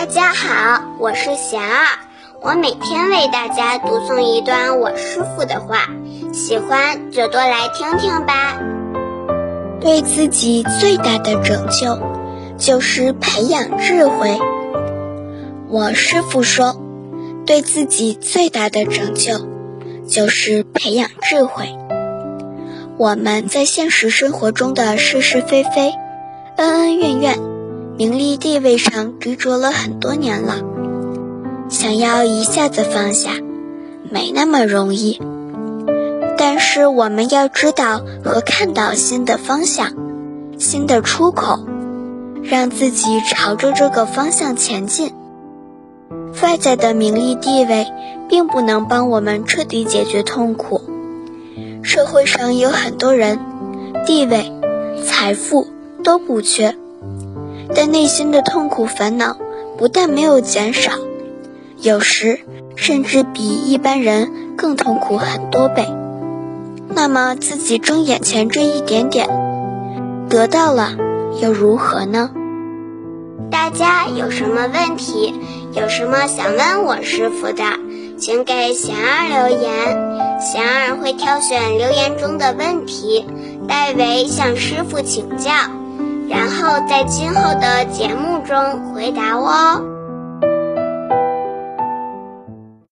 大家好，我是贤儿，我每天为大家读诵一段我师父的话，喜欢就多来听听吧。对自己最大的拯救，就是培养智慧。我师父说，对自己最大的拯救，就是培养智慧。我们在现实生活中的是是非非、恩恩怨怨。名利地位上执着了很多年了，想要一下子放下，没那么容易。但是我们要知道和看到新的方向、新的出口，让自己朝着这个方向前进。外在的名利地位并不能帮我们彻底解决痛苦。社会上有很多人，地位、财富都不缺。但内心的痛苦烦恼不但没有减少，有时甚至比一般人更痛苦很多倍。那么自己争眼前这一点点，得到了又如何呢？大家有什么问题，有什么想问我师傅的，请给贤儿留言，贤儿会挑选留言中的问题，代为向师傅请教。然后在今后的节目中回答我哦。